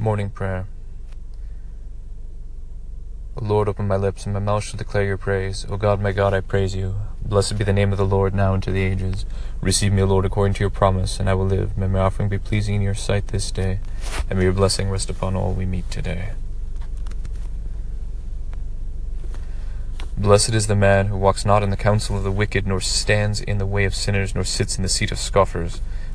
Morning Prayer O Lord, open my lips, and my mouth shall declare your praise. O God, my God, I praise you. Blessed be the name of the Lord, now and to the ages. Receive me, O Lord, according to your promise, and I will live. May my offering be pleasing in your sight this day, and may your blessing rest upon all we meet today. Blessed is the man who walks not in the counsel of the wicked, nor stands in the way of sinners, nor sits in the seat of scoffers.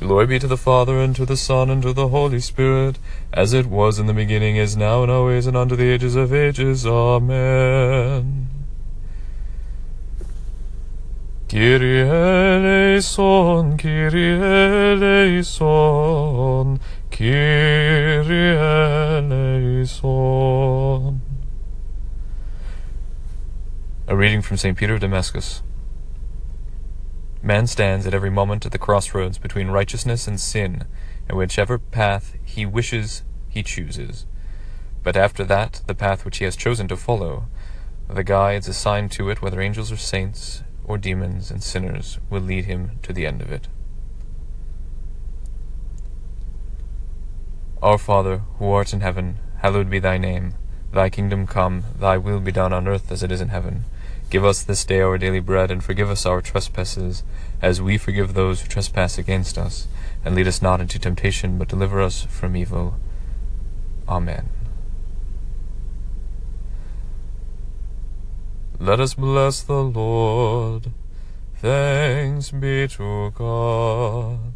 Glory be to the Father, and to the Son, and to the Holy Spirit, as it was in the beginning, is now, and always, and unto the ages of ages. Amen. Kyrie eleison, Kyrie eleison, Kyrie eleison. A reading from St. Peter of Damascus. Man stands at every moment at the crossroads between righteousness and sin, and whichever path he wishes he chooses. But after that, the path which he has chosen to follow, the guides assigned to it, whether angels or saints, or demons and sinners, will lead him to the end of it. Our Father, who art in heaven, hallowed be thy name. Thy kingdom come, thy will be done on earth as it is in heaven. Give us this day our daily bread, and forgive us our trespasses, as we forgive those who trespass against us. And lead us not into temptation, but deliver us from evil. Amen. Let us bless the Lord. Thanks be to God.